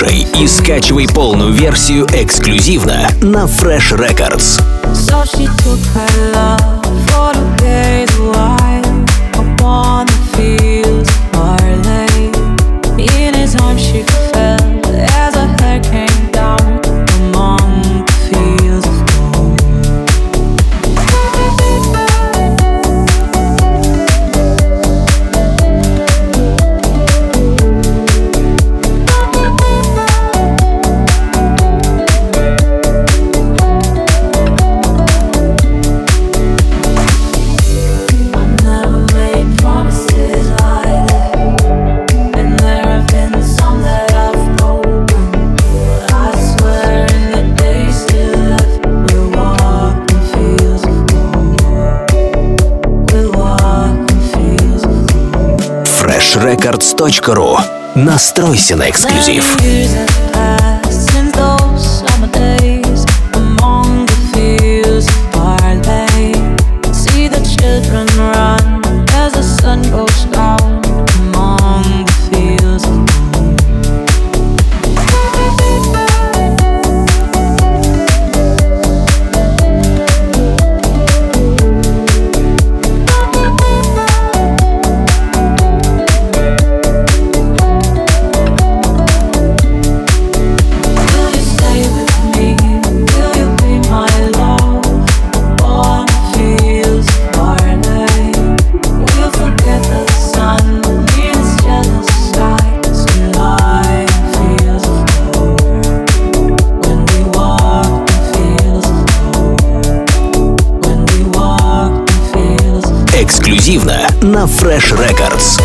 Слушай и скачивай полную версию эксклюзивно на Fresh Records. So she took her love. freshrecords.ru. Настройся на эксклюзив. эксклюзивно на Fresh Records.